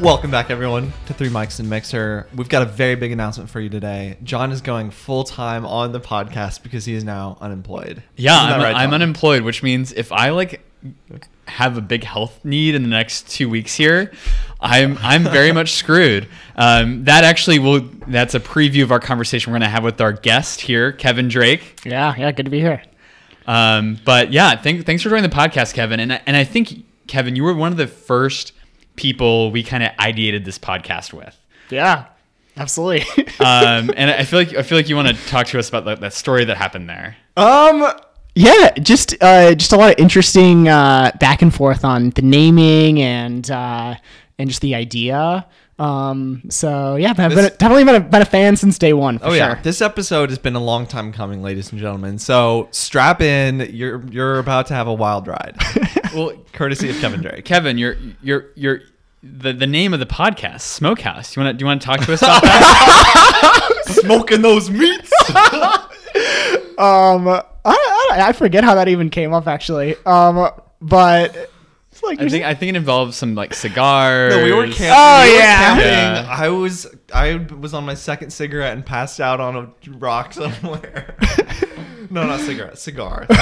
Welcome back, everyone, to Three Mics and Mixer. We've got a very big announcement for you today. John is going full time on the podcast because he is now unemployed. Yeah, I'm, right, I'm unemployed, which means if I like have a big health need in the next two weeks here, I'm I'm very much screwed. Um, that actually will. That's a preview of our conversation we're gonna have with our guest here, Kevin Drake. Yeah, yeah, good to be here. Um, but yeah, thank, thanks for joining the podcast, Kevin. And and I think Kevin, you were one of the first people we kind of ideated this podcast with. Yeah, absolutely. Um, and I feel like I feel like you want to talk to us about that, that story that happened there. um, yeah, just uh, just a lot of interesting uh, back and forth on the naming and uh, and just the idea. Um, so yeah, I've been a, definitely been a, been a fan since day one. For Oh sure. yeah, this episode has been a long time coming, ladies and gentlemen. So strap in. You're you're about to have a wild ride, Well, courtesy of Kevin Drake. Kevin, you're you're you're the, the name of the podcast, Smokehouse. You want to do you want to talk to us about that? Smoking those meats. Um, I, I, I forget how that even came up actually. Um, but it's like I think I think it involves some like cigars. No, we were camping. Oh, we yeah. camping. Yeah. I was I was on my second cigarette and passed out on a rock somewhere. no, not cigarette, cigar.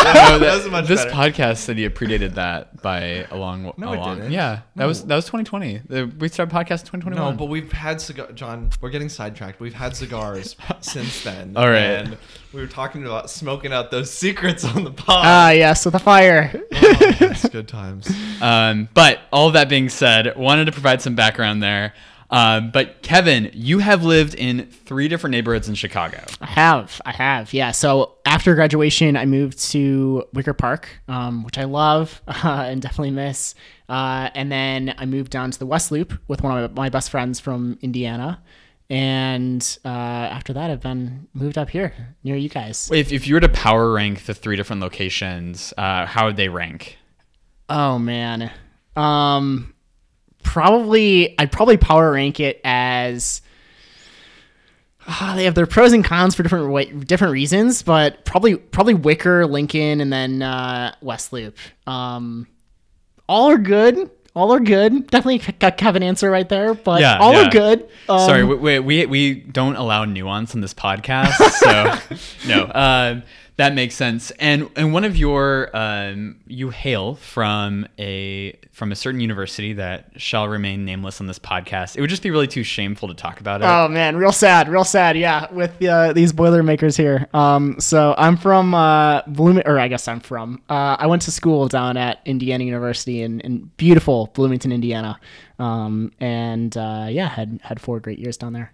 No, that, that- was much this better. podcast said you predated that by a long. No, a it long didn't. Yeah, that was that was 2020. We started podcast in 2021. No, but we've had cigar. John, we're getting sidetracked. We've had cigars since then. All right. And we were talking about smoking out those secrets on the pod. ah yes, with the fire. Oh, yes, good times. Um, but all that being said, wanted to provide some background there. Um, but Kevin, you have lived in three different neighborhoods in Chicago. I have, I have, yeah. So after graduation, I moved to Wicker Park, um, which I love uh, and definitely miss. Uh, and then I moved down to the West Loop with one of my best friends from Indiana. And uh, after that, I've been moved up here near you guys. If, if you were to power rank the three different locations, uh, how would they rank? Oh man, um, probably I'd probably power rank it as. Ah, they have their pros and cons for different wa- different reasons, but probably probably Wicker, Lincoln, and then uh, West Loop. Um, all are good. All are good. Definitely got Kevin answer right there, but Yeah, all yeah. are good. Um, Sorry, we, we, we, we don't allow nuance on this podcast, so no, uh, that makes sense. And and one of your um, you hail from a from a certain university that shall remain nameless on this podcast. It would just be really too shameful to talk about it. Oh man, real sad, real sad. Yeah, with uh, these Boilermakers here. Um, so I'm from uh, Blooming, or I guess I'm from. Uh, I went to school down at Indiana University in, in beautiful Bloomington, Indiana. Um, and uh, yeah, had had four great years down there.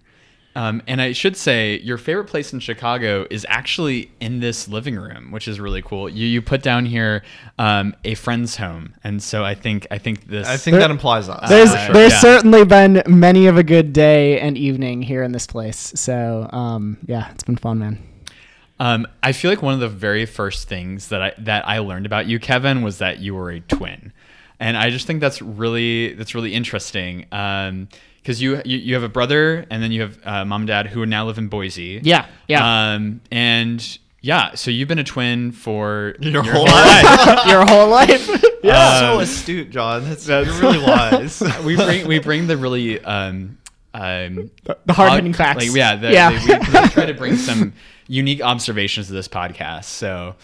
Um, and I should say, your favorite place in Chicago is actually in this living room, which is really cool. You you put down here um, a friend's home, and so I think I think this. I think that implies us. There's Uh, there's yeah. certainly been many of a good day and evening here in this place. So um, yeah, it's been fun, man. Um, I feel like one of the very first things that I that I learned about you, Kevin, was that you were a twin, and I just think that's really that's really interesting. Um, because you, you you have a brother and then you have uh, mom and dad who now live in Boise. Yeah, yeah. Um, and yeah, so you've been a twin for Your whole life. Your whole life. yeah, so Um, astute, John. That's, you're really wise. we bring we bring the really um um the hard-hitting odd- facts. Like, yeah, the, Yeah. the- we, we try to bring some unique observations to this podcast. So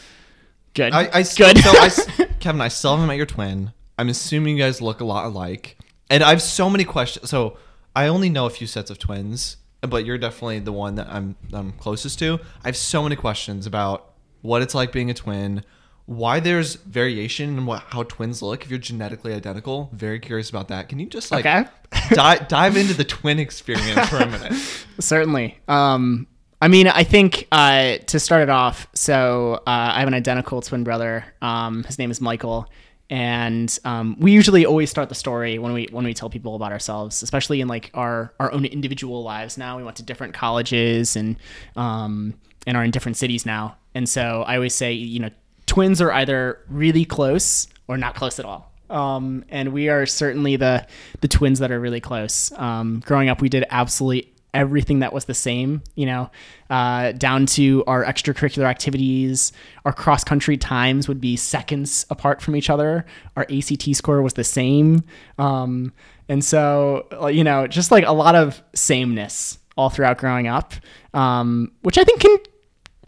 good. I, I still, good. so I s- Kevin, I still haven't met your twin. I'm assuming you guys look a lot alike, and I have so many questions. So I only know a few sets of twins, but you're definitely the one that I'm I'm closest to. I have so many questions about what it's like being a twin, why there's variation in what how twins look if you're genetically identical. Very curious about that. Can you just like Okay. dive dive into the twin experience for a minute? Certainly. Um, I mean, I think uh, to start it off, so uh, I have an identical twin brother. Um, his name is Michael, and um, we usually always start the story when we when we tell people about ourselves, especially in like our our own individual lives. Now we went to different colleges and um, and are in different cities now, and so I always say, you know, twins are either really close or not close at all. Um, and we are certainly the the twins that are really close. Um, growing up, we did absolutely everything that was the same, you know, uh, down to our extracurricular activities. Our cross country times would be seconds apart from each other. Our ACT score was the same. Um, and so, you know, just like a lot of sameness all throughout growing up, um, which I think can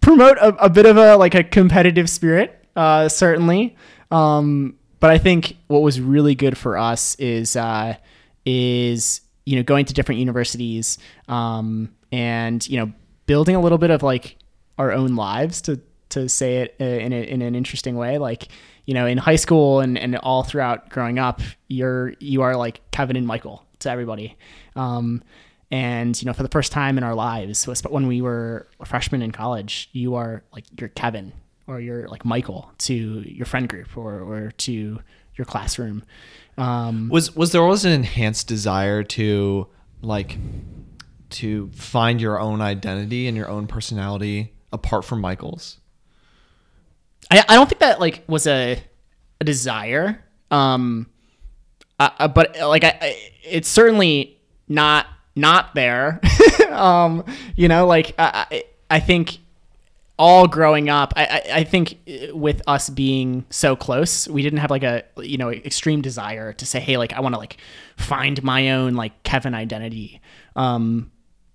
promote a, a bit of a like a competitive spirit, uh, certainly. Um, but I think what was really good for us is uh, is you know going to different universities um, and you know building a little bit of like our own lives to to say it uh, in, a, in an interesting way. Like you know in high school and, and all throughout growing up you're you are like kevin and michael to everybody. Um, and you know for the first time in our lives when we were freshmen in college you are like you're kevin or you're like michael to your friend group or, or to your classroom um, was was there always an enhanced desire to like to find your own identity and your own personality apart from Michael's? I, I don't think that like was a a desire. Um, uh, but like I, I, it's certainly not not there. um, you know, like I, I think all growing up, I, I, I think uh, with us being so close, we didn't have like a you know extreme desire to say, hey, like I want to like find my own like Kevin identity. Um,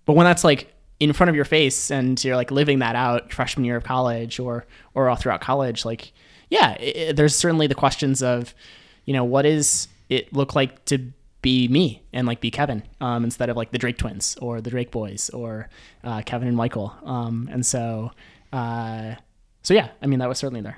but when that's like in front of your face and you're like living that out freshman year of college or or all throughout college, like yeah, it, there's certainly the questions of, you know, what is it look like to be me and like be Kevin um, instead of like the Drake twins or the Drake boys or uh, Kevin and Michael. Um, and so uh, so yeah, I mean that was certainly there.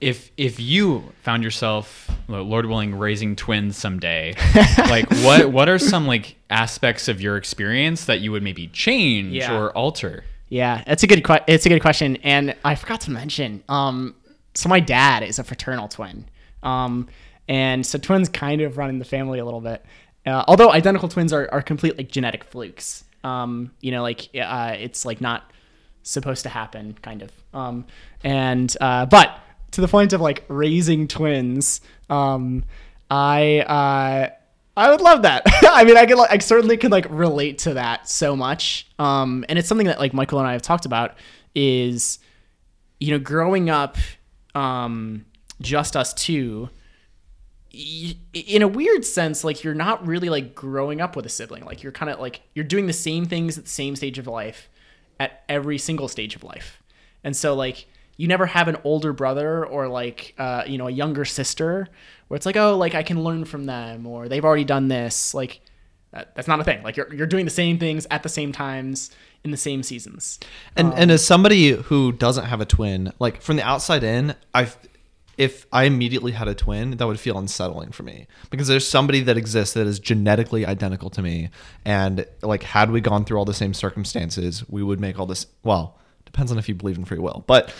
If if you found yourself, Lord willing, raising twins someday, like what what are some like aspects of your experience that you would maybe change yeah. or alter? Yeah, it's a good que- it's a good question, and I forgot to mention. Um, so my dad is a fraternal twin, um, and so twins kind of run in the family a little bit. Uh, although identical twins are, are complete like genetic flukes. Um, you know, like uh, it's like not supposed to happen, kind of. Um, and uh, but to the point of like raising twins, um, I uh, I would love that. I mean, I can I certainly can like relate to that so much. Um, and it's something that like Michael and I have talked about is, you know, growing up, um, just us two. In a weird sense, like you're not really like growing up with a sibling. Like you're kind of like you're doing the same things at the same stage of life at every single stage of life. And so like you never have an older brother or like uh, you know a younger sister where it's like oh like I can learn from them or they've already done this like that, that's not a thing like you're you're doing the same things at the same times in the same seasons. And um, and as somebody who doesn't have a twin, like from the outside in, I if I immediately had a twin, that would feel unsettling for me because there's somebody that exists that is genetically identical to me. And like, had we gone through all the same circumstances, we would make all this. Well, depends on if you believe in free will, but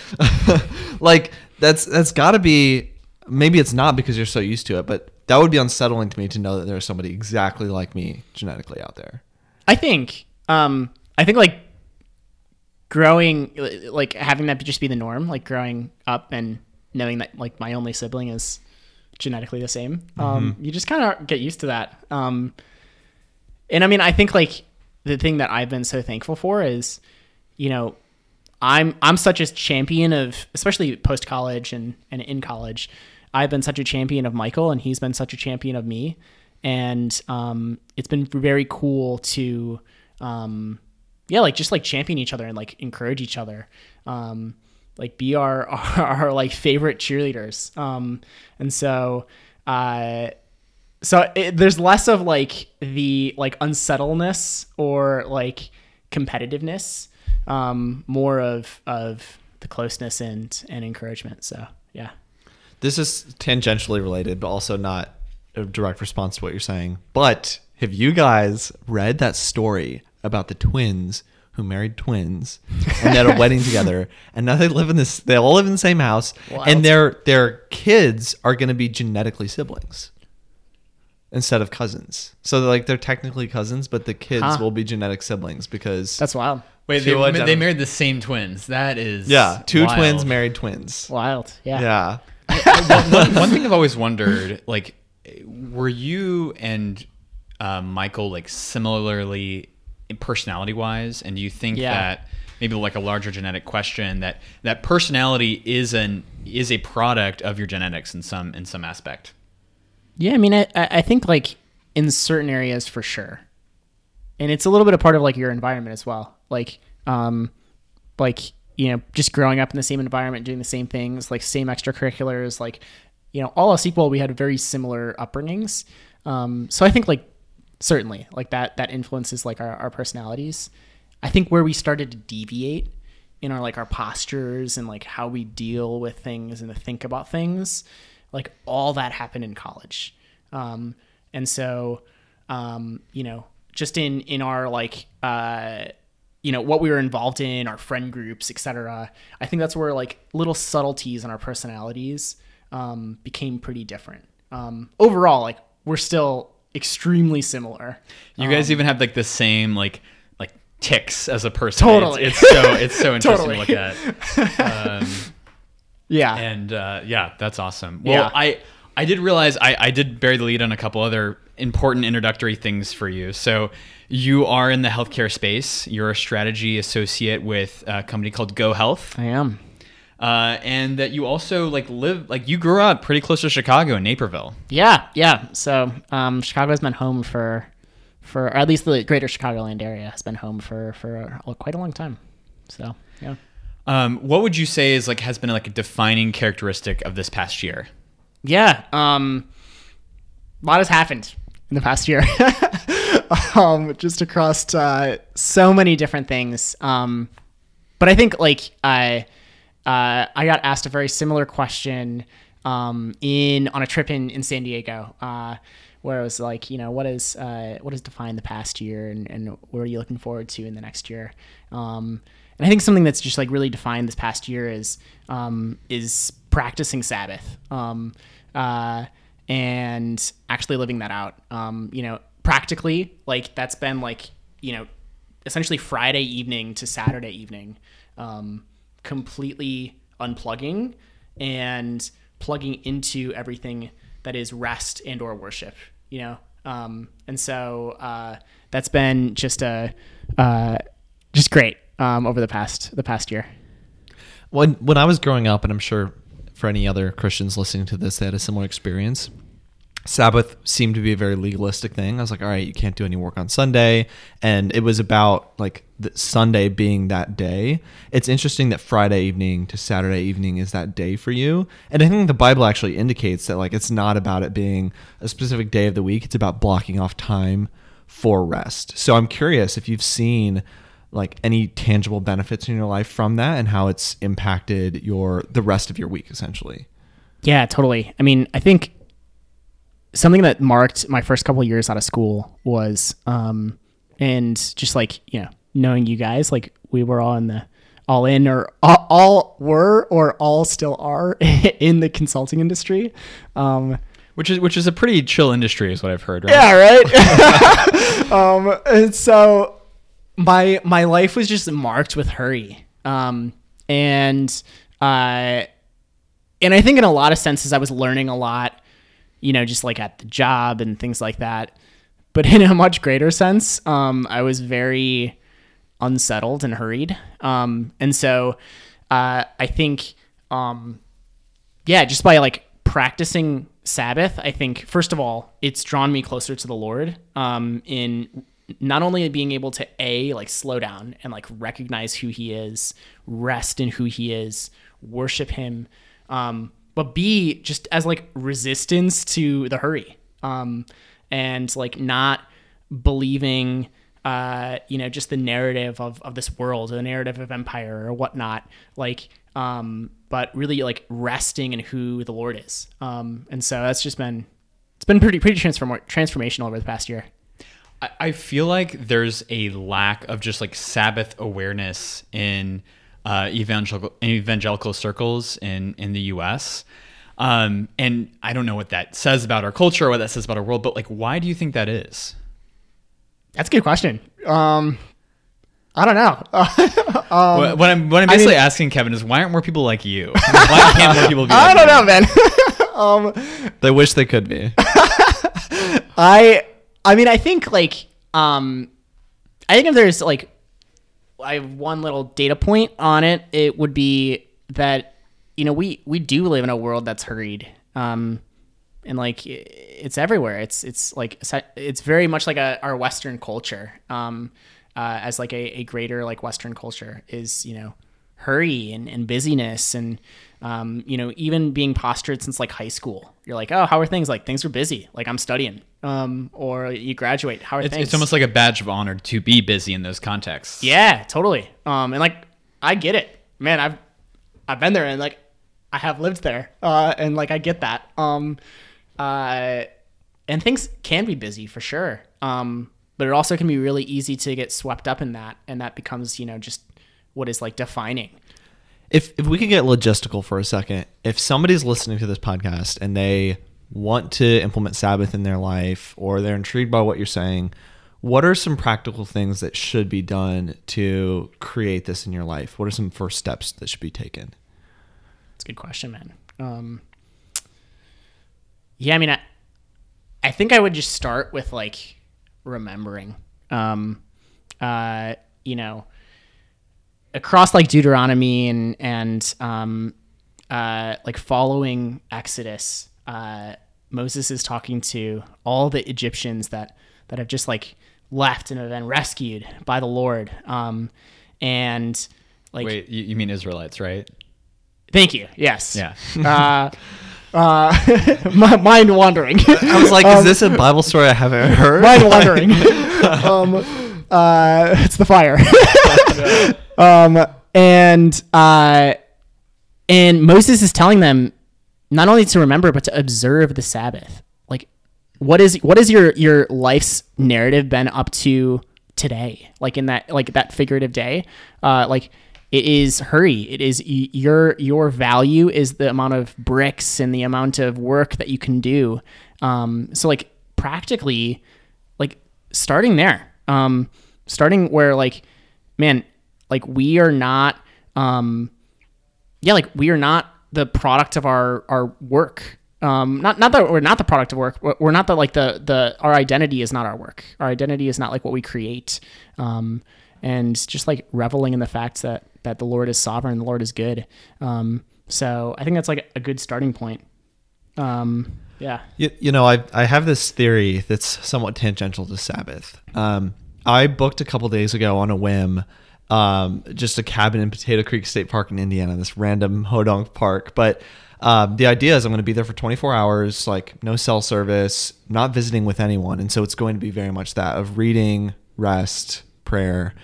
like, that's that's got to be. Maybe it's not because you're so used to it, but that would be unsettling to me to know that there's somebody exactly like me genetically out there. I think. Um, I think like growing, like having that just be the norm, like growing up and knowing that like my only sibling is genetically the same. Um, mm-hmm. Um, you just kind of get used to that. Um, and I mean, I think like the thing that I've been so thankful for is, you know, I'm I'm such a champion of, especially post college and and in college, I've been such a champion of Michael, and he's been such a champion of me, and um, it's been very cool to, um, yeah, like just like champion each other and like encourage each other. Um, like be our our, our like favorite cheerleaders. Um, and so uh, so it, there's less of like the like unsettledness or like competitiveness, um, more of of the closeness and and encouragement. So yeah. This is tangentially related, but also not a direct response to what you're saying. But have you guys read that story about the twins who married twins and had a wedding together, and now they live in this. They all live in the same house, Wild. and their their kids are going to be genetically siblings instead of cousins. So they're like they're technically cousins, but the kids huh. will be genetic siblings because that's wild. Wait, they, they married the same twins. That is yeah, two wild. twins married twins. Wild, yeah, yeah. one, one, thing I've always wondered, like, were you and uh, Michael like similarly personality wise, and do you think Yeah. that maybe like a larger genetic question that that personality is an is a product of your genetics in some in some aspect? Yeah, I mean, I, I think like in certain areas for sure, and it's a little bit a part of like your environment as well. Like, um, like you know, just growing up in the same environment, doing the same things, like same extracurriculars, like you know, all else equal, we had very similar upbringings. Um, so I think like certainly like that that influences like our, our personalities. I think where we started to deviate in our like our postures and like how we deal with things and to think about things, like all that happened in college. Um, and so, um, you know, just in in our like uh, you know what we were involved in, our friend groups, etc. I think that's where like little subtleties in our personalities um, became pretty different. Um, overall, like we're still extremely similar. You guys even have like the same like like ticks as a person. Totally. It's, it's so it's so interesting Totally. to look at. Um, Yeah. and uh, yeah, that's awesome. Well, Yeah. I I did realize I, I did bury the lead on a couple other important introductory things for you. So you are in the healthcare space. You're a strategy associate with a company called GoHealth, I am. Uh, and that you also like live like you grew up pretty close to Chicago in Naperville. Yeah, yeah. So um, Chicago's been home for, for or at least the greater Chicagoland area has been home for for a, quite a long time. So yeah. Um, what would you say is like has been like a defining characteristic of this past year? Yeah. Um, a lot has happened in the past year. um, just across uh, so many different things. Um, but I think like I uh, I got asked a very similar question um, in on a trip in in San Diego. Uh, where it was like, you know, what is uh, what has defined the past year, and, and what are you looking forward to in the next year? Um, and I think something that's just like really defined this past year is um, is practicing Sabbath um, uh, and actually living that out. Um, you know, practically, like that's been like you know, essentially Friday evening to Saturday evening, um, completely unplugging and plugging into everything that is rest and or worship. You know, um, and so uh, that's been just a uh, just great um, over the past the past year. when when I was growing up, and I'm sure for any other Christians listening to this, they had a similar experience. Sabbath seemed to be a very legalistic thing. I was like, all right, you can't do any work on Sunday, and it was about like Sunday being that day. It's interesting that Friday evening to Saturday evening is that day for you, and I think the Bible actually indicates that like it's not about it being a specific day of the week. It's about blocking off time for rest. So I'm curious if you've seen like any tangible benefits in your life from that and how it's impacted your the rest of your week essentially. Yeah, totally. I mean, I think something that marked my first couple of years out of school was, um, and just like you know, knowing you guys, like we were all in the all in or all, all were or all still are in the consulting industry. Um, Which is which is a pretty chill industry, is what I've heard. Right? yeah, right. um, and so my my life was just marked with hurry. Um, and uh, and I think in a lot of senses I was learning a lot, you know, just like at the job and things like that. But in a much greater sense, um, I was very unsettled and hurried. Um, and so uh, I think, um, yeah, just by like practicing Sabbath, I think first of all, it's drawn me closer to the Lord. Um, in not only being able to a like slow down and like recognize who He is, rest in who He is, worship Him, um, but b just as like resistance to the hurry, um, and like not believing uh, you know, just the narrative of, of this world, the narrative of empire or whatnot, like, um, but really like resting in who the Lord is. Um, and so that's just been, it's been pretty, pretty transform- transformational over the past year. I feel like there's a lack of just like Sabbath awareness in uh, evangelical evangelical circles in in the U.S. Um, and I don't know what that says about our culture or what that says about our world, but like, why do you think that is? That's a good question. Um, I don't know. what, what I'm what I'm basically mean- asking Kevin is why aren't more people like you? why can't more people be? I like don't you? know, man. um, They wish they could be. I I mean I think like um I think if there's like, I have one little data point on it, it would be that you know we we do live in a world that's hurried, um, and like it's everywhere. It's it's like it's very much like a our Western culture, um, uh, as like a, a greater like Western culture is you know hurry and, and busyness and um, you know even being postured since like high school you're like oh how are things? Like things are busy. Like i'm studying. Um, or you graduate how are It's, things? it's almost like a badge of honor to be busy in those contexts. yeah totally. Um, and like i get it. Man i've i've been there and like i have lived there uh, and like i get that. Um, uh, and things can be busy for sure. Um, but it also can be really easy to get swept up in that and that becomes you know just what is like defining If if we could get logistical for a second, if somebody's listening to this podcast and they want to implement Sabbath in their life or they're intrigued by what you're saying, what are some practical things that should be done to create this in your life? What are some first steps that should be taken? It's a good question, man. Um, yeah, I mean, I, I think I would just start with like remembering, um, uh, you know, across like Deuteronomy and and um, uh, like following Exodus, uh, Moses is talking to all the Egyptians that that have just like left and have been rescued by the Lord, um, and like Wait, you, you mean Israelites, right? thank you, yes, Yeah. uh, uh, my mind wandering. I was like, is this a Bible story I haven't heard? mind wandering. um, uh, it's the fire. Um, and uh, and Moses is telling them not only to remember but to observe the Sabbath. Like, what is what is your your life's narrative been up to today? Like in that like that figurative day, uh, like. It is hurry. It is your your value is the amount of bricks and the amount of work that you can do. Um, so like practically, like starting there um starting where like man like we are not um yeah like we are not the product of our our work. Um not not that we're not the product of work. We're- not the like the the our identity is not our work. Our identity is not like what we create. Um and just like reveling in the fact that that the lord is sovereign the lord is good. Um so i think that's like a good starting point. Um yeah. You, you know, I I have this theory that's somewhat tangential to Sabbath. Um, I booked a couple days ago on a whim, um, just a cabin in Potato Creek State Park in Indiana, this random hodunk park. But um, the idea is I'm going to be there for 24 hours, like no cell service, not visiting with anyone, and so it's going to be very much that of reading, rest, prayer.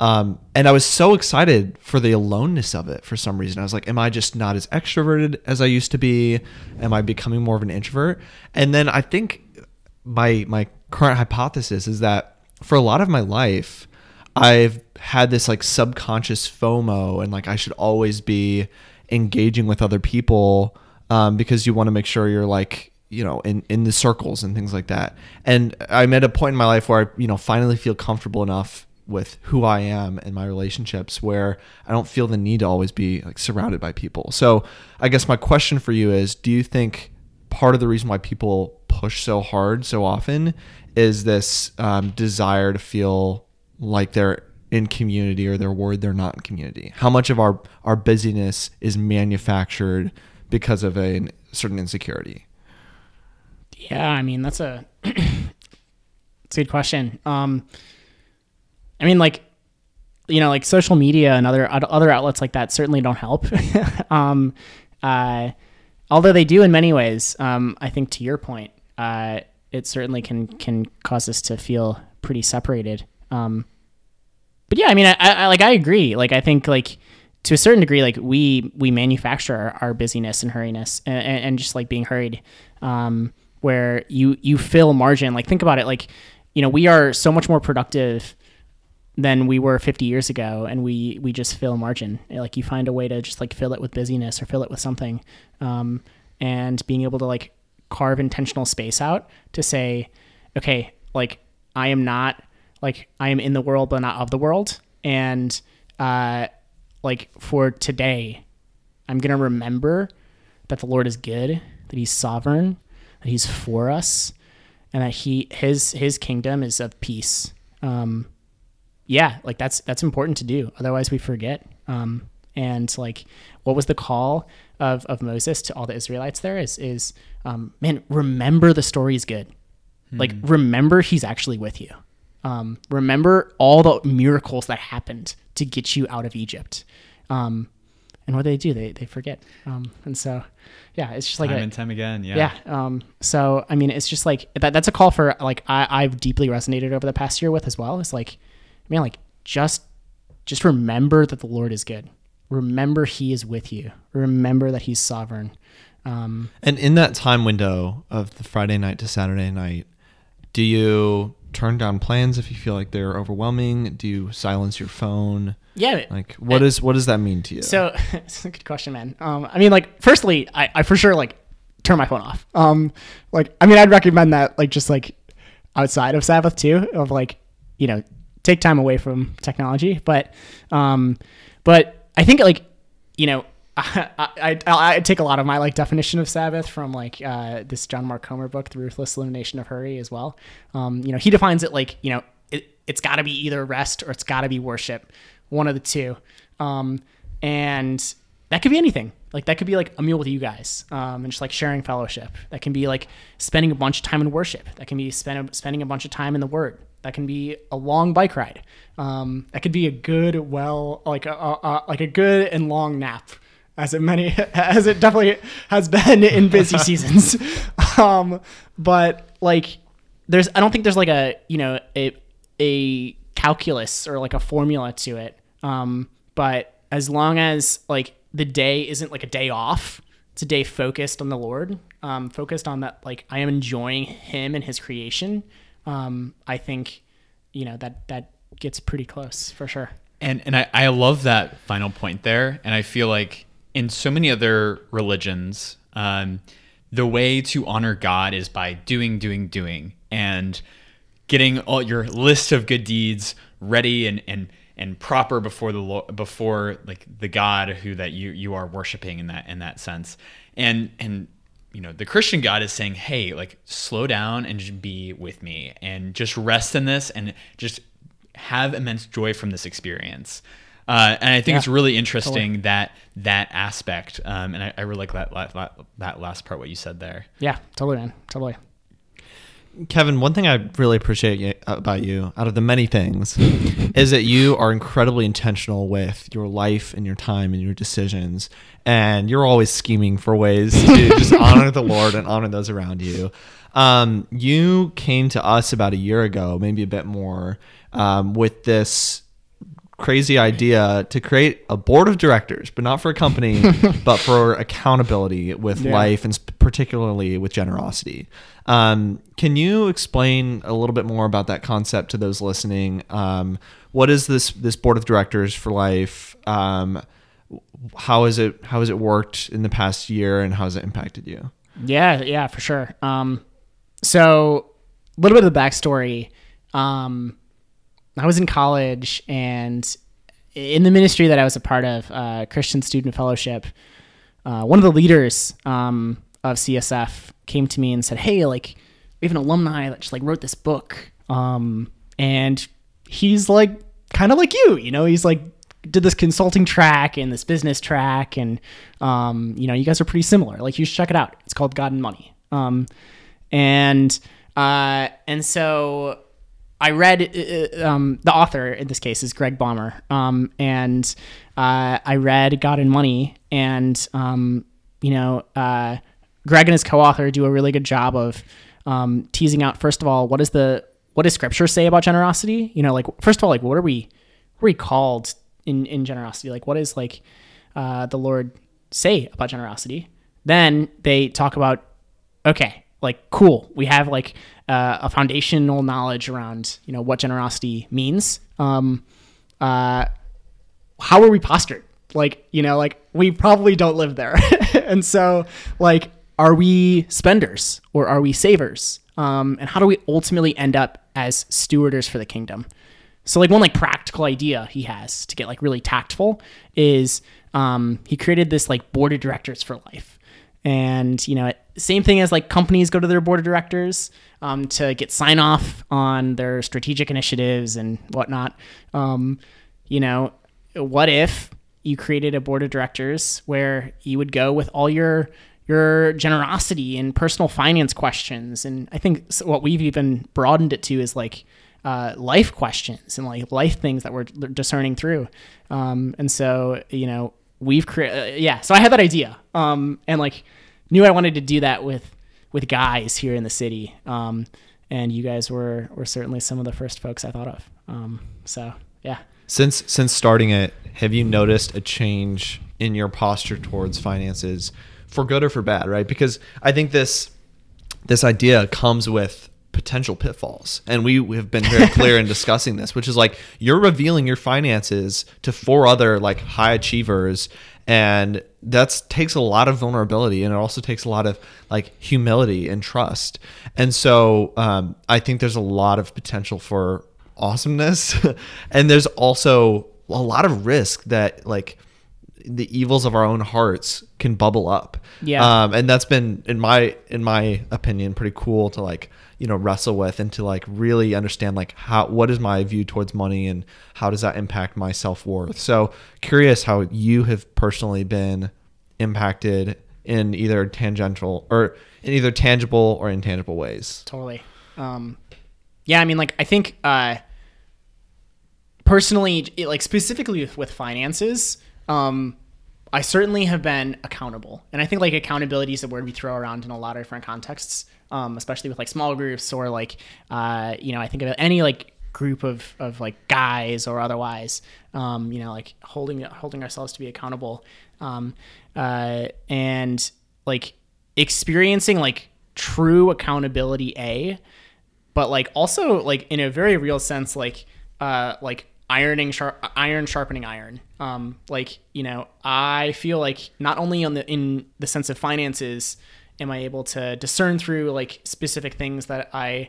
Um, and I was so excited for the aloneness of it for some reason. I was like, am I just not as extroverted as I used to be? Am I becoming more of an introvert? And then I think my my current hypothesis is that for a lot of my life, I've had this like subconscious FOMO and like I should always be engaging with other people um, because you want to make sure you're like you know in in the circles and things like that. And I'm at a point in my life where I you know finally feel comfortable enough with who I am and my relationships where I don't feel the need to always be like surrounded by people. So I guess my question for you is do you think part of the reason why people push so hard so often is this um, desire to feel like they're in community or they're worried they're not in community? How much of our, our busyness is manufactured because of a certain insecurity? Yeah, I mean that's a it's a good question. Um, I mean, like you know, like social media and other other outlets like that certainly don't help. um, uh, although they do in many ways. Um, I think to your point, uh, it certainly can can cause us to feel pretty separated. Um, but yeah, I mean, I, I like I agree. Like I think like to a certain degree, like we we manufacture our, our busyness and hurriness and, and, just like being hurried. Um, where you you fill margin. Like think about it. Like you know we are so much more productive than we were 50 years ago and we we just fill margin like you find a way to just like fill it with busyness or fill it with something um, and being able to like carve intentional space out to say okay like i am not like i am in the world but not of the world and uh like for today i'm gonna remember that the lord is good that he's sovereign that he's for us and that he his his kingdom is of peace um yeah, like that's that's important to do. Otherwise, we forget. Um, and like, what was the call of, of Moses to all the Israelites? There is is um, man, remember the story is good. Like, remember he's actually with you. Um, remember all the miracles that happened to get you out of Egypt. Um, and what do they do? They they forget. Um, and so, yeah, it's just like time a, and time again. Yeah. yeah. Um, so I mean, it's just like that. That's a call for like I, I've deeply resonated over the past year with as well. It's like, man, like just just remember that the Lord is good. Remember He is with you. Remember that He's sovereign. Um, And in that time window of the Friday night to Saturday night, do you turn down plans if you feel like they're overwhelming? Do you silence your phone? yeah. Like what is what does that mean to you? So it's a good question, man. Um, I mean, like, firstly, I, I for sure like turn my phone off. Um, like, I mean, I'd recommend that, like, just like outside of Sabbath too, of like, you know, take time away from technology. But, um, but I think like, you know, I, I, I, take a lot of my like definition of Sabbath from like uh, this John Mark Comer book, The Ruthless Elimination of Hurry, as well. Um, you know, he defines it like you know it, it's got to be either rest or it's got to be worship, one of the two. Um, and that could be anything. Like that could be like a meal with you guys, um, and just like sharing fellowship. That can be like spending a bunch of time in worship. That can be spend, spending a bunch of time in the Word. That can be a long bike ride. Um, that could be a good, well, like a, a, a like a good and long nap, as it many as it definitely has been in busy seasons. um, but like, there's I don't think there's like a you know a a calculus or like a formula to it. Um, but as long as like the day isn't like a day off, it's a day focused on the Lord, um, focused on that. Like I am enjoying Him and His creation. Um, I think you know that that gets pretty close for sure. And and I, I love that final point there. And I feel like in so many other religions, um, the way to honor God is by doing, doing, doing, and getting all your list of good deeds ready and and and proper before the before like the God who that you you are worshiping in that in that sense. And and you know the Christian God is saying, hey, like slow down and just be with me and just rest in this and just have immense joy from this experience. Uh, and I think Yeah, it's really interesting that that aspect. Um, and I, I really like that la- la- that last part what you said there. Yeah, totally, man, totally. Kevin, one thing I really appreciate you, about you, out of the many things, is that you are incredibly intentional with your life and your time and your decisions, and you're always scheming for ways to just honor the Lord and honor those around you. Um, you came to us about a year ago, maybe a bit more, um, with this crazy idea to create a board of directors, but not for a company, but for accountability with Yeah. life and particularly with generosity. Um, can you explain a little bit more about that concept to those listening? Um, what is this this board of directors for life? Um, how is it how has it worked in the past year, and how has it impacted you? Yeah, yeah, for sure. Um, so a little bit of the backstory. Um, I was in college and in the ministry that I was a part of, uh, Christian Student Fellowship, uh, one of the leaders um, of CSF came to me and said, "Hey, like we have an alumni that just like wrote this book, um, and he's like kind of like you, you know, he's like did this consulting track and this business track, and um, you know, you guys are pretty similar. Like you should check it out. It's called God and Money." Um, and uh, and so I read uh, um, the author in this case is Greg Baumer, um, and uh, I read God and Money, and um, you know, uh, Greg and his co-author do a really good job of um, teasing out first of all what is the what does Scripture say about generosity? You know, like first of all, like what are we what are we called in in generosity? Like what is like uh, the Lord say about generosity? Then they talk about okay, like cool. We have like uh, a foundational knowledge around you know what generosity means. Um, uh, how are we postured? Like you know, like we probably don't live there, and so like, are we spenders or are we savers? Um, and how do we ultimately end up as stewarders for the kingdom? So like one like practical idea he has to get like really tactful is um, he created this like board of directors for life. And you know, same thing as like companies go to their board of directors um, to get sign off on their strategic initiatives and whatnot. Um, you know, what if you created a board of directors where you would go with all your your generosity and personal finance questions and i think what we've even broadened it to is like uh, life questions and like life things that we're discerning through um, and so you know we've created uh, yeah so i had that idea um, and like knew i wanted to do that with with guys here in the city um, and you guys were were certainly some of the first folks i thought of um, so yeah since since starting it have you noticed a change in your posture towards finances for good or for bad, right? Because I think this this idea comes with potential pitfalls. And we, we have been very clear in discussing this, which is like you're revealing your finances to four other like high achievers and that takes a lot of vulnerability and it also takes a lot of like humility and trust. And so um, I think there's a lot of potential for awesomeness and there's also a lot of risk that like the evils of our own hearts can bubble up. Yeah. Um, and that's been in my in my opinion pretty cool to like you know wrestle with and to like really understand like how what is my view towards money and how does that impact my self worth. So curious how you have personally been impacted in either tangential or in either tangible or intangible ways. Totally. Um, yeah, I mean, like I think uh, personally, like specifically with, with finances um, I certainly have been accountable. And I think like accountability is a word we throw around in a lot of different contexts, um, especially with like small groups or like, uh, you know, I think of any like group of, of like guys or otherwise, um, you know, like holding, holding ourselves to be accountable. Um, uh, and like experiencing like true accountability, A, but like also like in a very real sense, like, uh, like ironing sharp iron sharpening iron. Um like you know i feel like not only on the in the sense of finances am i able to discern through like specific things that i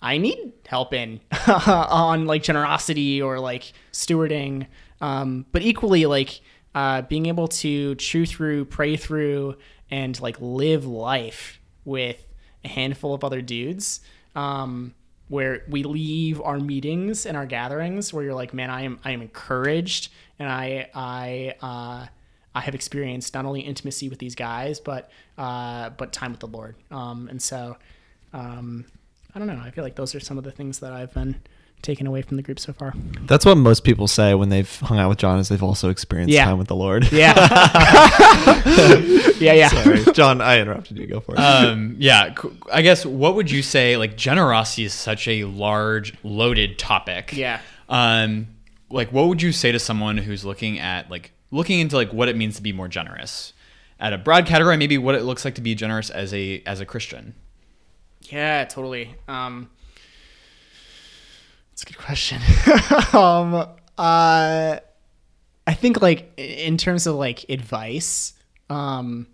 i need help in on like generosity or like stewarding. Um but equally like uh being able to chew through pray through and like live life with a handful of other dudes um where we leave our meetings and our gatherings where you're like, man, I am I am encouraged and I I uh, I have experienced not only intimacy with these guys, but uh, but time with the Lord. Um, and so um, I don't know. I feel like those are some of the things that I've been taken away from the group so far. That's what most people say when they've hung out with John is they've also experienced Yeah. time with the Lord. Yeah. yeah, yeah. Sorry, John, I interrupted you. Go for it. um, yeah, I guess what would you say? Like generosity is such a large, loaded topic. Yeah. Um, like what would you say to someone who's looking at like looking into like what it means to be more generous at a broad category, maybe what it looks like to be generous as a as a Christian? Yeah, totally. Um, that's a good question. um, uh, I think like in terms of like advice, um,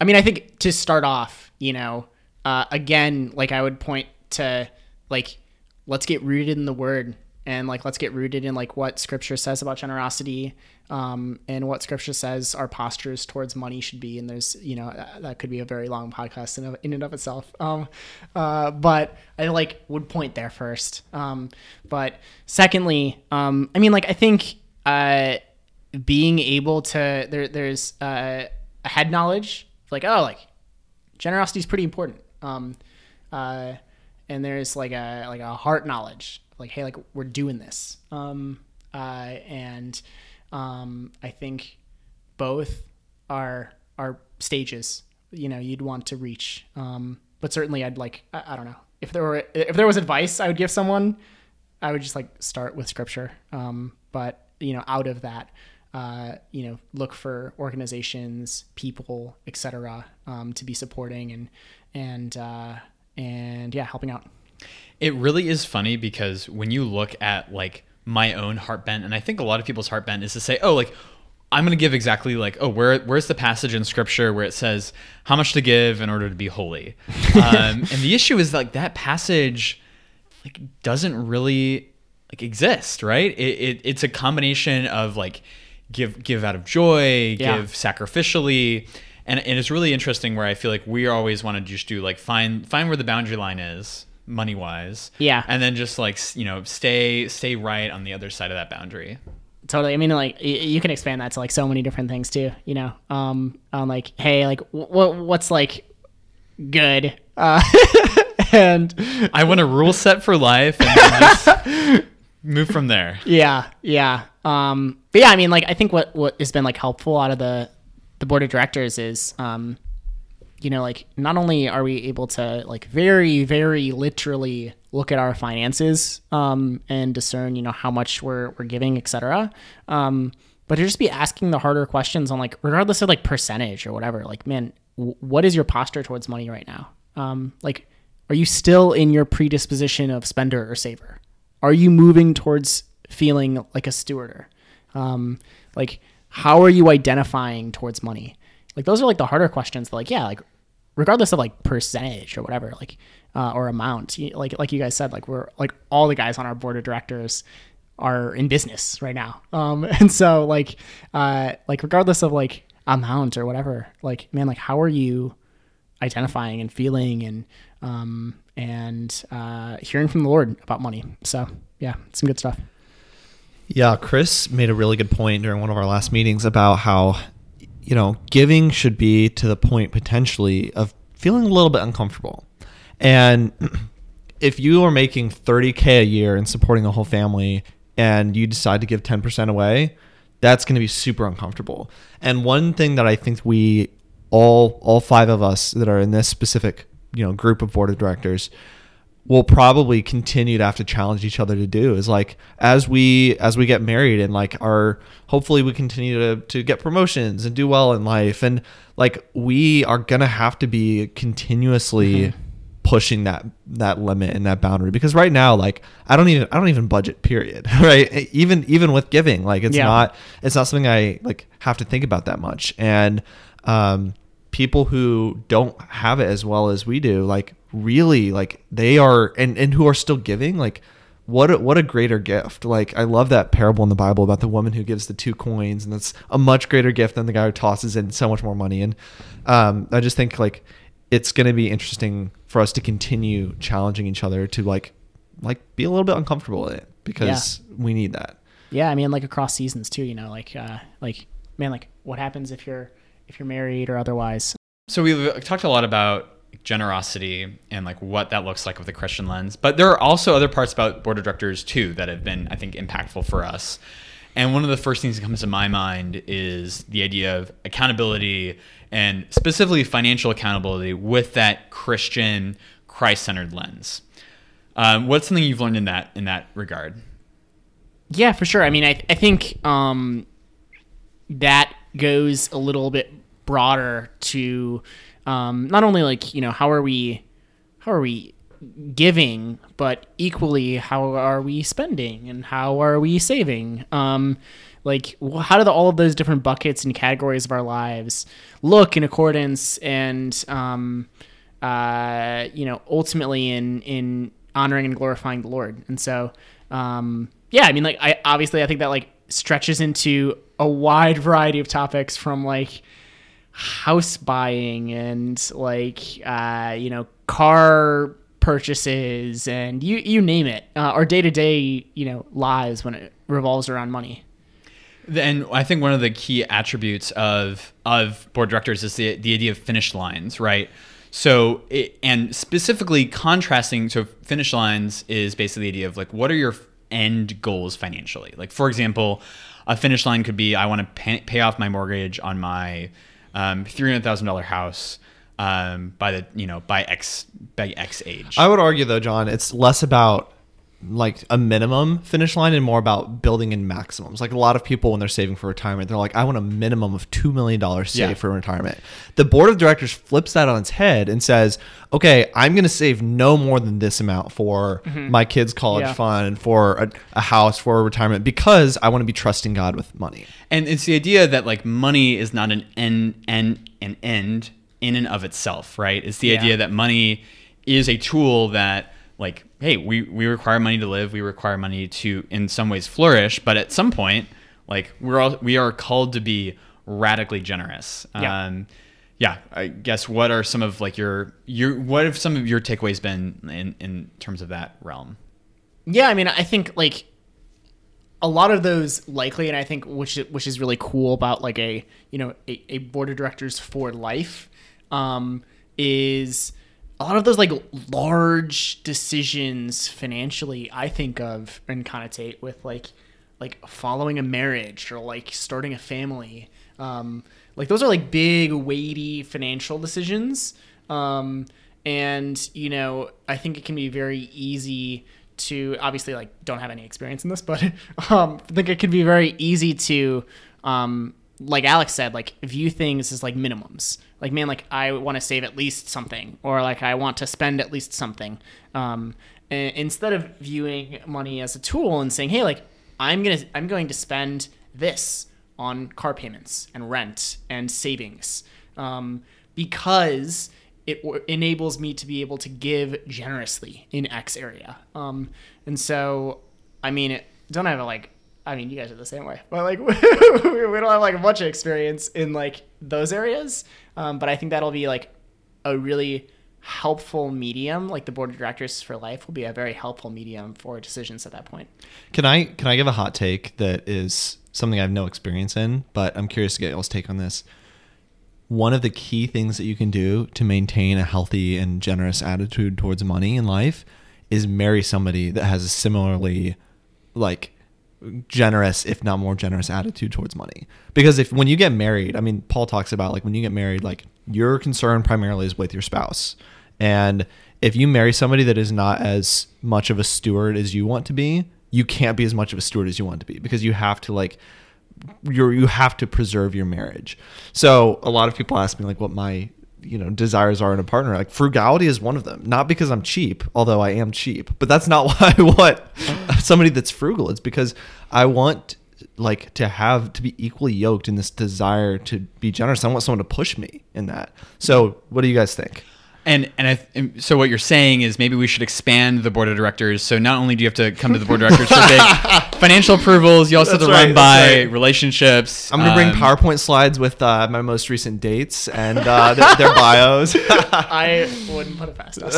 I mean, I think to start off, you know, uh, again, like I would point to like let's get rooted in the word and like let's get rooted in like what scripture says about generosity um, and what scripture says our postures towards money should be and there's you know that, that could be a very long podcast in, in and of itself. Um, uh, but i like would point there first. Um, but secondly um, i mean like i think uh, being able to there there's uh, a head knowledge like oh like generosity is pretty important. Um, uh, and there's like a like a heart knowledge like hey like we're doing this. Um, uh, and um, i think both are are stages you know you'd want to reach. Um, but certainly i'd like I, I don't know. If there were if there was advice i would give someone i would just like start with scripture. Um, but you know out of that uh, you know look for organizations people etc um, to be supporting and and uh, and yeah helping out. It really is funny because when you look at like my own heart bent, and I think a lot of people's heart bent is to say, oh, like I'm gonna give exactly like, oh, where where's the passage in scripture where it says how much to give in order to be holy? um, and the issue is like that passage like doesn't really like exist, right? It, it it's a combination of like give give out of joy, Yeah. give sacrificially, and, and it's really interesting where I feel like we always want to just do like find find where the boundary line is money wise. Yeah. And then just like you know stay stay right on the other side of that boundary. totally i mean like y- you can expand that to like so many different things too you know um on like hey like what what's like good uh and I want a rule set for life and move from there. yeah yeah um but yeah i mean like i think what what has been like helpful out of the the board of directors is um you know like not only are we able to like very very literally look at our finances um and discern you know how much we're we're giving etc um but to just be asking the harder questions on like regardless of like percentage or whatever like man w- what is your posture towards money right now? Um like are you still in your predisposition of spender or saver? Are you moving towards feeling like a stewarder? Um like how are you identifying towards money? Like those are like the harder questions like yeah like regardless of like percentage or whatever like uh, or amount like like you guys said like we're like all the guys on our board of directors are in business right now. Um and so like uh like regardless of like amount or whatever like man like how are you identifying and feeling and um and uh hearing from the lord about money? So yeah some good stuff. Yeah, Chris made a really good point during one of our last meetings about how, you know, giving should be to the point potentially of feeling a little bit uncomfortable. And if you are making 30K a year and supporting a whole family and you decide to give 10% away, that's going to be super uncomfortable. And one thing that I think we all all five of us that are in this specific, you know, group of board of directors we'll probably continue to have to challenge each other to do is like as we as we get married and like our hopefully we continue to to get promotions and do well in life. And like we are gonna have to be continuously pushing that that limit and that boundary because right now like i don't even i don't even budget period right? Even even with giving like it's Yeah. not it's not something i like have to think about that much. And um people who don't have it as well as we do like really like they are and and who are still giving like what a, what a greater gift. Like i love that parable in the bible about the woman who gives the two coins and that's a much greater gift than the guy who tosses in so much more money and um i just think like it's going to be interesting for us to continue challenging each other to like like be a little bit uncomfortable in it because we need that. Yeah i mean like across seasons too you know like uh like man like what happens if you're if you're married or otherwise? So we've talked a lot about generosity and like what that looks like with the Christian lens, but there are also other parts about board of directors too that have been, I think, impactful for us. And one of the first things that comes to my mind is the idea of accountability and specifically financial accountability with that Christian, Christ-centered lens. Um, what's something you've learned in that in that regard? Yeah, for sure. I mean, I, I think um, that goes a little bit broader to um, not only like you know how are we how are we giving, but equally how are we spending and how are we saving? Um, like how do the, all of those different buckets and categories of our lives look in accordance and um, uh, you know ultimately in in honoring and glorifying the Lord? And so um, yeah, I mean like I obviously I think that like stretches into a wide variety of topics from like house buying and like uh, you know car purchases and you you name it uh, our day-to-day you know lives when it revolves around money And I think one of the key attributes of of board directors is the the idea of finish lines, right? So, it, and specifically contrasting, so finish lines is basically the idea of like, what are your end goals financially? Like, for example, a finish line could be I want to pay, pay off my mortgage on my um, three hundred thousand dollar house um, by the you know by X by X age. I would argue though, John, it's less about like a minimum finish line and more about building in maximums. Like a lot of people when they're saving for retirement, they're like, I want a minimum of two million dollars saved Yeah. for retirement. The board of directors flips that on its head and says, Okay, I'm gonna save no more than this amount for mm-hmm. my kids' college Yeah. fund, for a, a house, for retirement, because I want to be trusting God with money. and it's the idea that like money is not an end end an end in and of itself right it's the Yeah. idea that money is a tool that like hey we we require money to live we require money to in some ways flourish but at some point like we're all we are called to be radically generous Yeah. um yeah, I guess what are some of like your your what have some of your takeaways been in in terms of that realm? Yeah, I mean, I think like a lot of those likely, and I think which which is really cool about like a you know a, a board of directors for life um, is a lot of those like large decisions financially. I think of and connotate with like like following a marriage or like starting a family. Um, like those are like big, weighty financial decisions. Um, and you know, I think it can be very easy to obviously like don't have any experience in this, but um, I think it could be very easy to um, like Alex said, like view things as like minimums. Like man, like I want to save at least something, or like I want to spend at least something. Um, instead of viewing money as a tool and saying, hey, like I'm gonna I'm going to spend this on car payments and rent and savings, um, because it w- enables me to be able to give generously in X area. Um, and so, I mean, it, don't have a like. I mean, you guys are the same way, but like we don't have like much experience in like those areas. Um, but I think that'll be like a really helpful medium. Like the board of directors for life will be a very helpful medium for decisions at that point. Can I can I give a hot take that is something I have no experience in, but I'm curious to get y'all's take on this. One of the key things that you can do to maintain a healthy and generous attitude towards money in life is marry somebody that has a similarly like generous if not more generous attitude towards money. Because if when you get married i mean paul talks about like when you get married like your concern primarily is with your spouse. And if you marry somebody that is not as much of a steward as you want to be you can't be as much of a steward as you want to be because you have to like you're you have to preserve your marriage. So a lot of people ask me like what my you know desires are in a partner. Like frugality is one of them. Not because i'm cheap although i am cheap but that's not why i want. Somebody that's frugal. It's because i want like to have to be equally yoked in this desire to be generous. I want someone to push me in that. So what do you guys think And and I, and so what you're saying is maybe we should expand the board of directors. So not only do you have to come to the board of directors for big financial approvals, you also have to That's run by right. relationships. i'm gonna bring um, powerpoint slides with uh, my most recent dates and uh, their, their bios I wouldn't put it past us.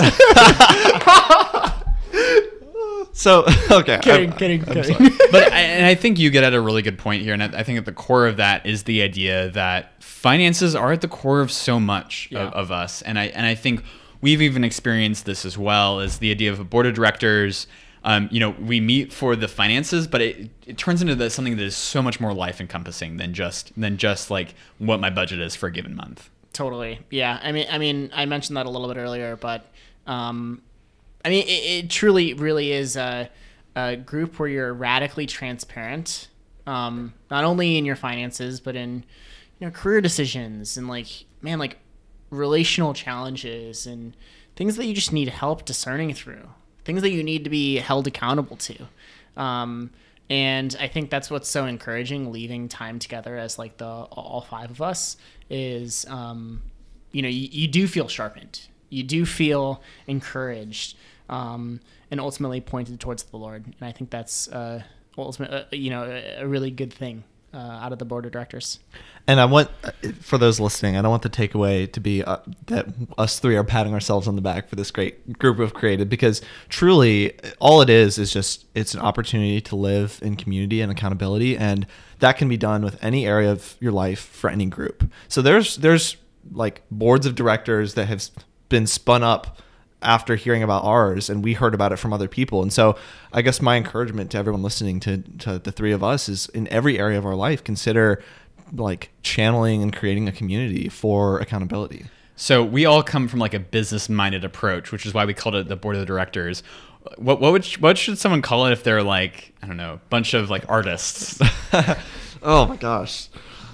so okay kidding, I'm- kidding, I'm kidding. sorry. but I, and I think you get at a really good point here, and I, I think at the core of that is the idea that finances are at the core of so much Yeah. of, of us, and I and I think we've even experienced this as well as the idea of a board of directors. Um, you know, we meet for the finances, but it, it turns into the, something that is so much more life encompassing than just than just like what my budget is for a given month. Totally. Yeah. I mean, I mean, I mentioned that a little bit earlier, but um, I mean, it, it truly, really is a, a group where you're radically transparent, um, not only in your finances, but in you know career decisions and like man, like relational challenges and things that you just need help discerning through, things that you need to be held accountable to. Um, and I think that's what's so encouraging. Leaving time together as like the all five of us is, um, you know, you, you do feel sharpened. You do feel encouraged, um, and ultimately pointed towards the Lord. And I think that's uh, ultimate, uh, you know, a, a really good thing uh, out of the board of directors. And I want, for those listening, I don't want the takeaway to be uh, that us three are patting ourselves on the back for this great group we've created because truly all it is is just it's an opportunity to live in community and accountability. And that can be done with any area of your life for any group. So there's, there's like boards of directors that have been spun up after hearing about ours and we heard about it from other people. And so I guess my encouragement to everyone listening to, to the three of us is in every area of our life, consider like channeling and creating a community for accountability. So we all come from like a business-minded approach, which is why we called it the board of directors. What what would what should someone call it if they're like I don't know, bunch of like artists? oh my gosh.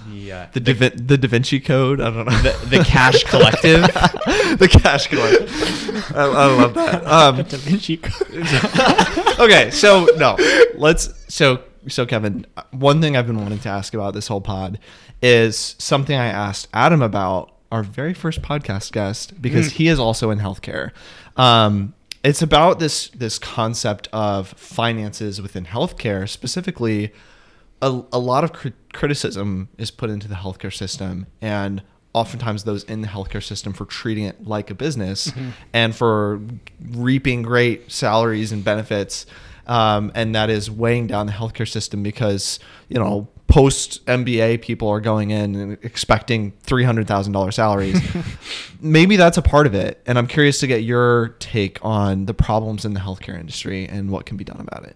The uh, The, da, the Da Vinci Code. I don't know. the, the Cash Collective. the cash collective. I, I love that. Um, Da Vinci Code. okay, so no, let's. So so Kevin, one thing I've been wanting to ask about this whole pod is something I asked Adam about our very first podcast guest because he is also in healthcare. Um, it's about this this concept of finances within healthcare, specifically. A, a lot of cri- criticism is put into the healthcare system, and oftentimes those in the healthcare system for treating it like a business and for reaping great salaries and benefits. Um, and that is weighing down the healthcare system because, you know, post MBA people are going in and expecting $300,000 salaries. Maybe that's a part of it. And I'm curious to get your take on the problems in the healthcare industry and what can be done about it.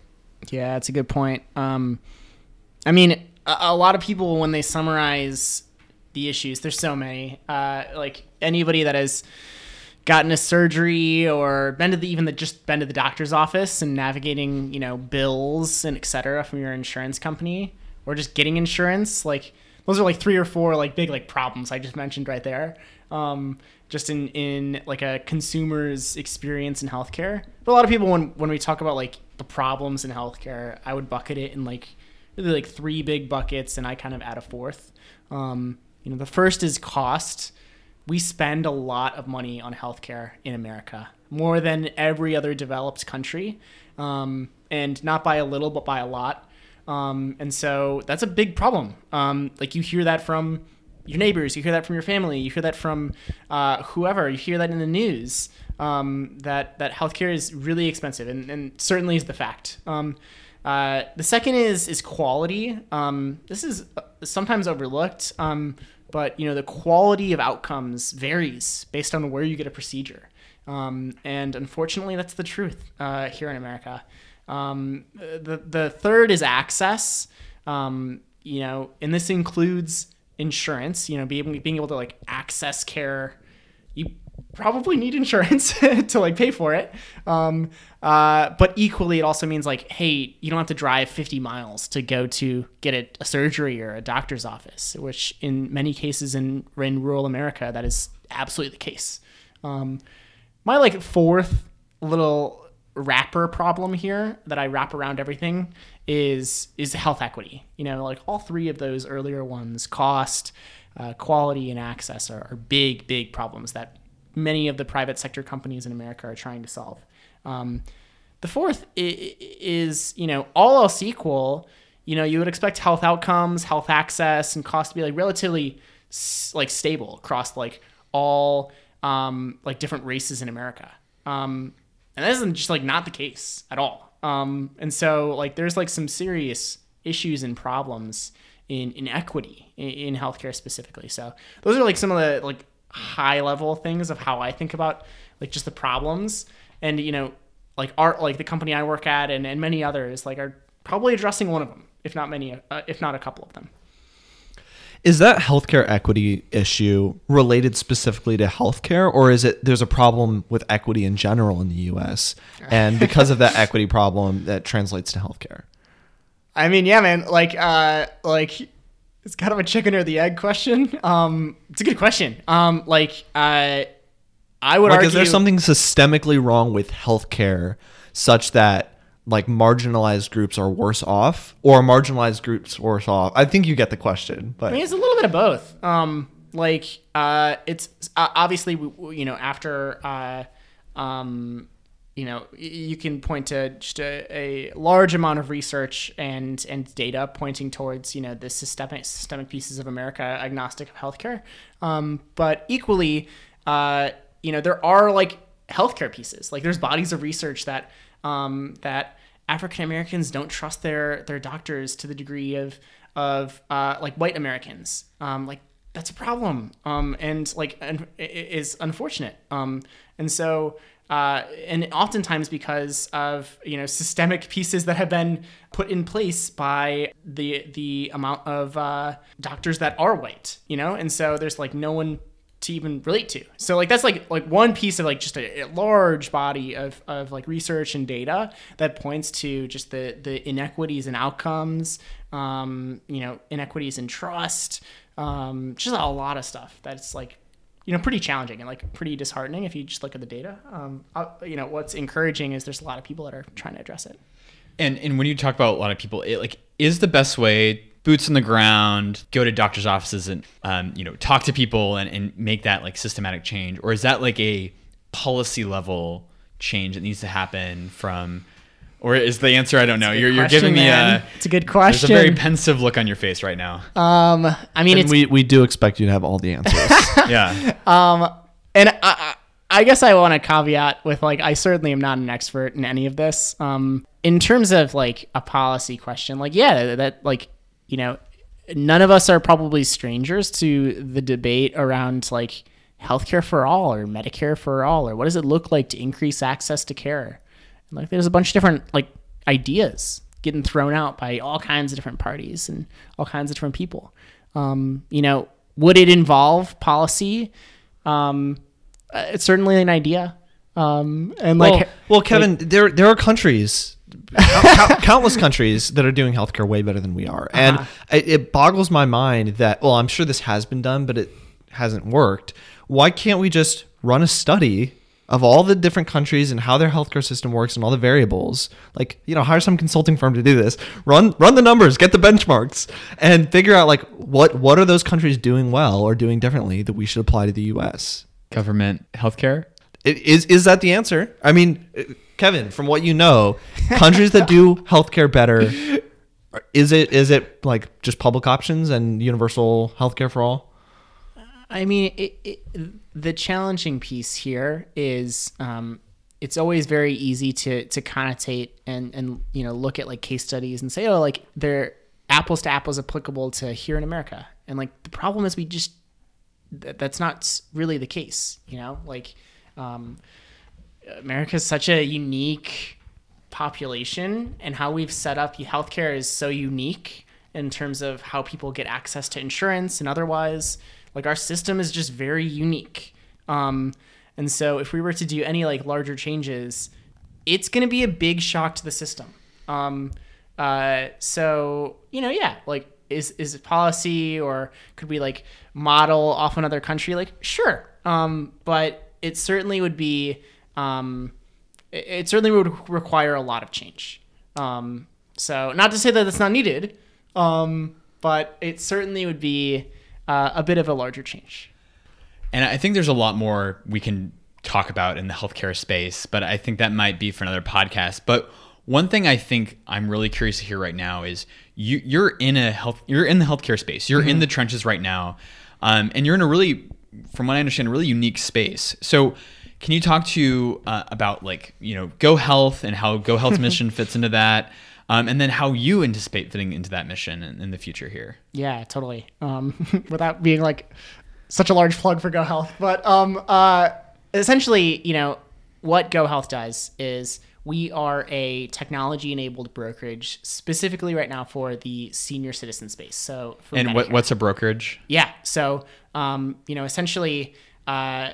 Yeah, that's a good point. Um, I mean, a, a lot of people when they summarize the issues, there's so many. Uh, like anybody that has gotten a surgery or been to the even the just been to the doctor's office and navigating, you know, bills and etc from your insurance company or just getting insurance, like those are like three or four like big like problems I just mentioned right there. Um, just in in like a consumer's experience in healthcare. But a lot of people when when we talk about like the problems in healthcare, I would bucket it in like like three big buckets, and I kind of add a fourth. Um, you know, the first is cost. We spend a lot of money on healthcare in America, more than every other developed country, um, and not by a little, but by a lot. Um, and so that's a big problem. Um, like you hear that from your neighbors, you hear that from your family, you hear that from uh, whoever, you hear that in the news. Um, that that healthcare is really expensive, and, and certainly is the fact. Um, uh, the second is is quality. Um, this is uh, sometimes overlooked, um, but you know the quality of outcomes varies based on where you get a procedure, um, and unfortunately, that's the truth uh, here in America. Um, the the third is access. Um, you know, and this includes insurance. You know, being being able to like access care. You probably need insurance to like pay for it. Um, uh, but equally, it also means like, hey, you don't have to drive 50 miles to go to get a, a surgery or a doctor's office, which in many cases in in rural America, that is absolutely the case. Um, my like fourth little wrapper problem here that I wrap around everything is is health equity. You know, like all three of those earlier ones, cost, uh, quality, and access are, are big, big problems that many of the private sector companies in America are trying to solve. Um, the fourth is, you know, all else equal, you know, you would expect health outcomes, health access, and cost to be like relatively like stable across like all um, like different races in America. Um, and that isn't just like not the case at all. Um, and so like there's like some serious issues and problems in inequity in, in healthcare specifically. So those are like some of the like high level things of how I think about like just the problems and you know like art like the company I work at and, and many others like are probably addressing one of them if not many uh, if not a couple of them. Is that healthcare equity issue related specifically to healthcare, or is it there's a problem with equity in general in the U.S. and because of that equity problem, that translates to healthcare? I mean, yeah, man. Like, uh, like it's kind of a chicken or the egg question. Um, it's a good question. Um, like, uh, I would like, argue. is there something systemically wrong with healthcare such that like marginalized groups are worse off, or marginalized groups worse off? I think you get the question, but I mean, it's a little bit of both. Um, like, uh, it's uh, obviously, you know, after, uh, um, you know, you can point to just a, a, large amount of research and and data pointing towards you know the systemic systemic pieces of America agnostic of healthcare. Um, but equally, uh, you know, there are like healthcare pieces. Like there's bodies of research that um, that African Americans don't trust their their doctors to the degree of of uh, like white Americans. Um, like that's a problem, um, and like and is unfortunate. Um, and so uh, and oftentimes because of you know systemic pieces that have been put in place by the the amount of uh, doctors that are white, you know, and so there's like no one to even relate to. So like that's like like one piece of like just a, a, large body of, of like research and data that points to just the the inequities and outcomes, um, you know, inequities in trust, um, just a lot of stuff that's like you know pretty challenging and like pretty disheartening if you just look at the data. Um, uh, you know what's encouraging is there's a lot of people that are trying to address it. And and when you talk about a lot of people, it like is the best way boots on the ground, go to doctors' offices and um, you know talk to people and, and make that like systematic change, or is that like a policy level change that needs to happen from? Or is the answer I don't know? You're, you're giving me man. a. It's a good question. There's a very pensive look on your face right now. Um, I mean, and it's we we do expect you to have all the answers. Yeah. Um, and I, I I guess I want to caveat with like I certainly am not an expert in any of this. Um, in terms of like a policy question, like yeah, that, that like you know, none of us are probably strangers to the debate around like healthcare for all or Medicare for all or what does it look like to increase access to care. And, like there's a bunch of different like ideas getting thrown out by all kinds of different parties and all kinds of different people. Um, you know, would it involve policy? Um, uh, it's certainly an idea. Um, and like, well, Kevin, there there are countries, count- countless countries that are doing healthcare way better than we are, and it, it boggles my mind that well, I'm sure this has been done, but it hasn't worked. Why can't we just run a study of all the different countries and how their healthcare system works and all the variables? Like, you know, hire some consulting firm to do this. Run run the numbers, get the benchmarks, and figure out like what what are those countries doing well or doing differently that we should apply to the U.S. Government healthcare. I- Is is that the answer? I mean, uh, Kevin, from what you know, countries that do healthcare better, is it is it like just public options and universal healthcare for all? I mean, it, it, the challenging piece here is um, it's always very easy to to connotate and and you know look at like case studies and say, oh, like they're apples to apples applicable to here in America, and like the problem is we just that, that's not really the case. You know, like um, America is such a unique population, and how we've set up healthcare is so unique in terms of how people get access to insurance and otherwise. Like our system is just very unique. Um, and so if we were to do any like larger changes, it's going to be a big shock to the system. Um, uh, so you know, yeah, like is is it policy or could we like model off another country? Like sure, um, but it certainly would be um, it, certainly would require a lot of change. Um, so not to say that it's not needed, um, but it certainly would be uh, a bit of a larger change. And I think there's a lot more we can talk about in the healthcare space, but I think that might be for another podcast. But one thing I think I'm really curious to hear right now is you you're in a health you're in the healthcare space. You're in the trenches right now, um, and you're in a really, from what I understand, a really unique space. So. Can you talk to uh, about like you know GoHealth and how GoHealth's mission fits into that, um, and then how you anticipate fitting into that mission in, in the future here? Yeah, totally. Um, without being like such a large plug for GoHealth, but um, uh, essentially, you know, what GoHealth does is we are a technology-enabled brokerage specifically right now for the senior citizen space. So, for And Medicare. what's a brokerage? Yeah. So, um, you know, essentially, uh,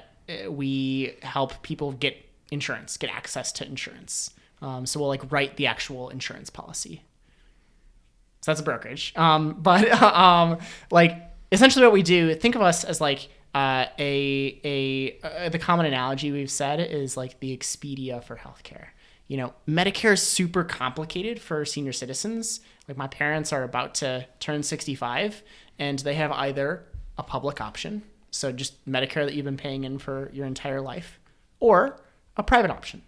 we help people get insurance, get access to insurance. Um, so we'll like write the actual insurance policy. So that's a brokerage. Um, but um, like essentially, what we do, think of us as like uh, a a uh, the common analogy we've said is like the Expedia for healthcare. You know, Medicare is super complicated for senior citizens. Like my parents are about to turn 65, and they have either a public option, so just Medicare that you've been paying in for your entire life, or a private option.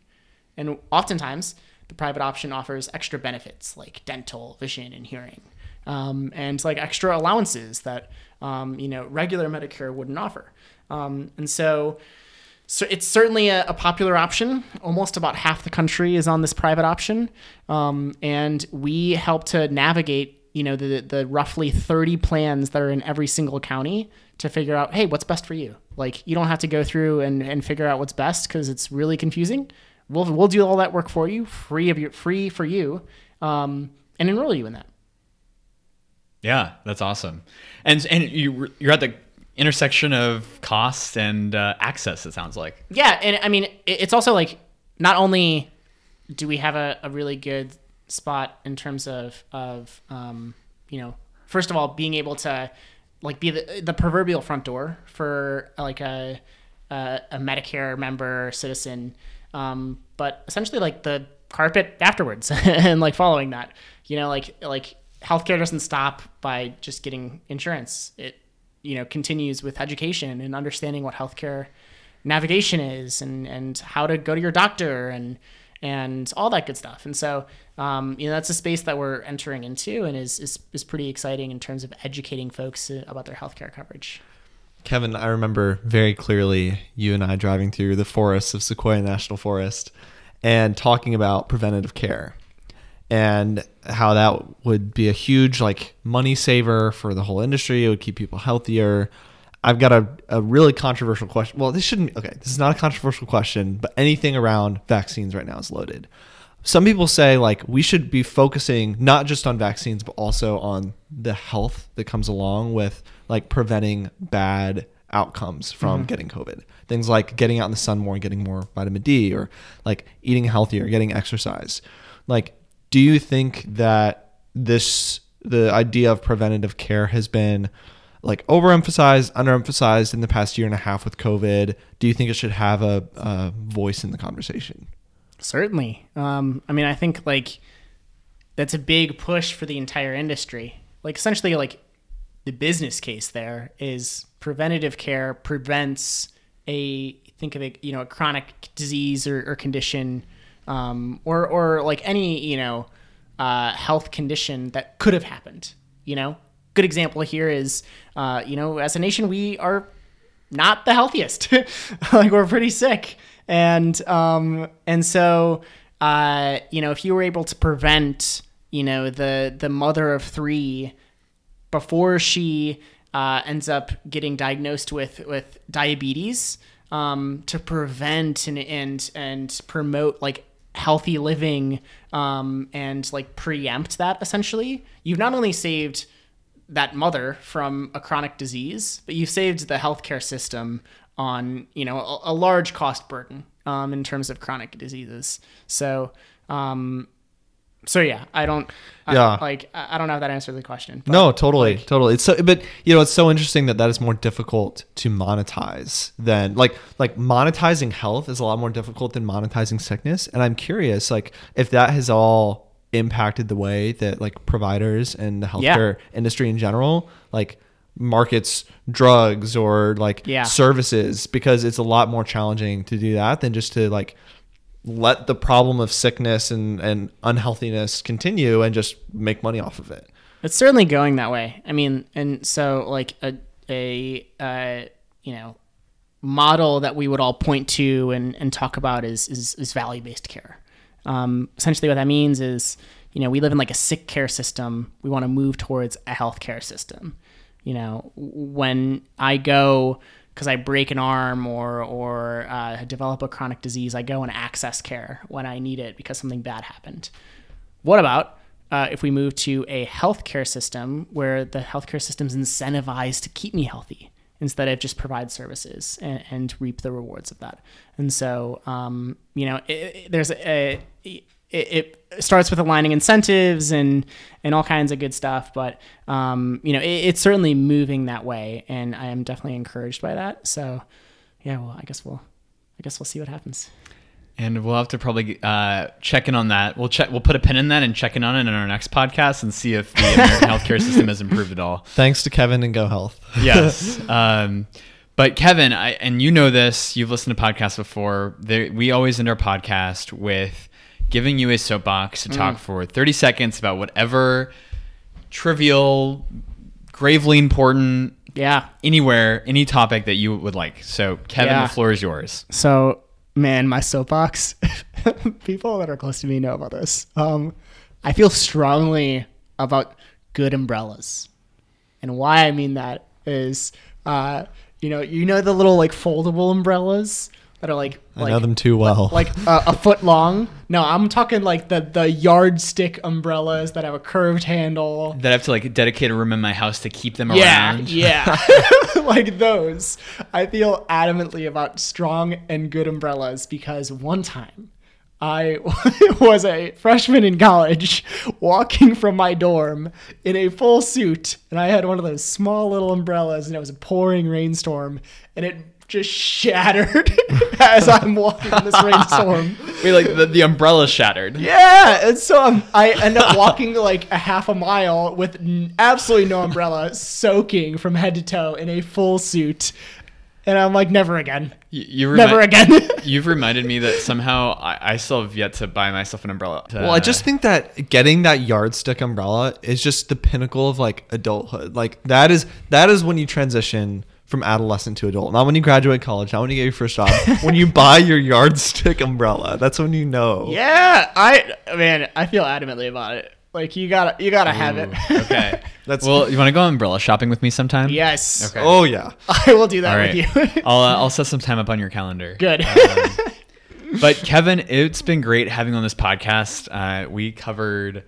And oftentimes, the private option offers extra benefits like dental, vision, and hearing, um, and like extra allowances that um, you know regular Medicare wouldn't offer. Um, and so, so it's certainly a, a popular option. Almost about half the country is on this private option, um, and we help to navigate you know the the roughly 30 plans that are in every single county to figure out hey what's best for you like you don't have to go through and, and figure out what's best because it's really confusing we'll, we'll do all that work for you free of your free for you um, and enroll you in that Yeah, that's awesome. And and you you're at the intersection of cost and uh, access. It sounds like. yeah and i mean it's also like not only do we have a, a really good spot in terms of of um, you know first of all being able to like be the, the proverbial front door for like a a, a medicare member citizen um, but essentially like the carpet afterwards and like following that you know like like healthcare doesn't stop by just getting insurance it you know continues with education and understanding what healthcare navigation is and and how to go to your doctor and and all that good stuff. And so um, you know that's a space that we're entering into and is, is is pretty exciting in terms of educating folks uh, about their healthcare coverage. Kevin, I remember very clearly you and I driving through the forests of Sequoia National Forest and talking about preventative care and how that would be a huge like money saver for the whole industry. It would keep people healthier. I've got a, a really controversial question. Well, this shouldn't okay, this is not a controversial question, but anything around vaccines right now is loaded. Some people say like we should be focusing not just on vaccines but also on the health that comes along with like preventing bad outcomes from getting COVID. Things like getting out in the sun more and getting more vitamin D or like eating healthier, getting exercise. Like, do you think that this the idea of preventative care has been like overemphasized, underemphasized in the past year and a half with COVID? Do you think it should have a, a voice in the conversation? Certainly. Um, I mean, I think like that's a big push for the entire industry. Like essentially, like the business case there is preventative care prevents a think of it, you know, a chronic disease or, or condition, um, or or like any you know uh, health condition that could have happened. You know, good example here is uh, you know as a nation we are not the healthiest. like we're pretty sick, and um, and so uh, you know if you were able to prevent you know the the mother of three before she uh, ends up getting diagnosed with with diabetes um, to prevent and and and promote like healthy living um, and like preempt that essentially you've not only saved that mother from a chronic disease, but you've saved the healthcare system on you know a, a large cost burden um, in terms of chronic diseases. So, um, so yeah, I don't, I- Yeah. like I I don't know if that answered the question. No, totally, totally. It's so, but you know, it's so interesting that that is more difficult to monetize than like like monetizing health is a lot more difficult than monetizing sickness. And I'm curious, like, if that has all impacted the way that like providers and the Yeah. healthcare industry in general, like markets drugs or like Yeah. services because it's a lot more challenging to do that than just to like let the problem of sickness and, and unhealthiness continue and just make money off of it. It's certainly going that way. I mean, and so like a a uh, you know model that we would all point to and, and talk about is is, is value based care. Um, essentially, what that means is you know we live in like a sick care system. We want to move towards a healthcare system. You know, when I go because I break an arm or or uh, develop a chronic disease, I go and access care when I need it because something bad happened. What about uh, if we move to a healthcare system where the healthcare system's incentivized to keep me healthy instead of just provide services and, and reap the rewards of that? And so, um, you know, it, it- there's a, it, it starts with aligning incentives and and all kinds of good stuff, but um, you know, it, it's certainly moving that way, and I am definitely encouraged by that. So, yeah, well, I guess we'll, I guess we'll see what happens. And we'll have to probably uh, check in on that. We'll check. We'll put a pin in that and check in on it in our next podcast and see if the American healthcare system has improved at all. Thanks to Kevin and GoHealth. Yes. um, but Kevin, I, and you know this. You've listened to podcasts before. There, we always end our podcast with giving you a soapbox to talk for 30 seconds about whatever trivial, gravely important, Yeah. anywhere, any topic that you would like. So, Kevin, Yeah. the floor is yours. So, man, my soapbox. People that are close to me know about this. Um, I feel strongly about good umbrellas, and why I mean that is, uh, you know, you know the little like foldable umbrellas that are like, I like know them too well. like a, uh, a foot long. No, I'm talking like the the yardstick umbrellas that have a curved handle. That I have to like dedicate a room in my house to keep them Yeah, around. yeah. like those. I feel adamantly about strong and good umbrellas because one time I was a freshman in college walking from my dorm in a full suit and I had one of those small little umbrellas and it was a pouring rainstorm and it just shattered as I'm walking in this rainstorm. Wait, like the, the umbrella shattered. Yeah, and so I'm, I end up walking like a half a mile with n- absolutely no umbrella, soaking from head to toe in a full suit, and I'm like, never again, You, you never remi- again. You've reminded me that somehow I, I still have yet to buy myself an umbrella. Well, I just think that getting that yardstick umbrella is just the pinnacle of like adulthood. Like that is that is when you transition from adolescent to adult. Not when you graduate college, not when you get your first job. when you buy your yardstick umbrella, that's when you know. Yeah, I man, I feel adamantly about it. Like you gotta, you gotta have it. Okay. That's- well. You want to go umbrella shopping with me sometime? yes. Okay. Oh yeah. I will do that All right. with you. I'll uh, I'll set some time up on your calendar. Good. But Kevin, it's been great having you on this podcast. Uh, we covered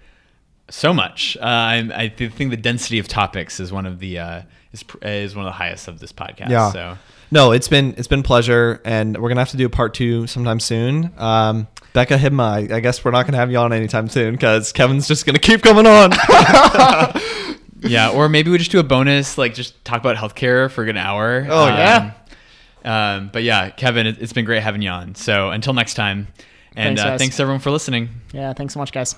so much. Uh, I, I think the density of topics is one of the uh, is is one of the highest of this podcast. Yeah. So No, it's been it's been pleasure, and we're gonna have to do a part two sometime soon. Um, Becca Hibma, I, I guess we're not gonna have you on anytime soon because Kevin's just gonna keep coming on. yeah, or maybe we just do a bonus, like just talk about healthcare for an hour. Oh, yeah. Um, but yeah, Kevin, it, it's been great having you on. So until next time, and Thanks, uh, thanks everyone for listening. yeah. Thanks so much, guys.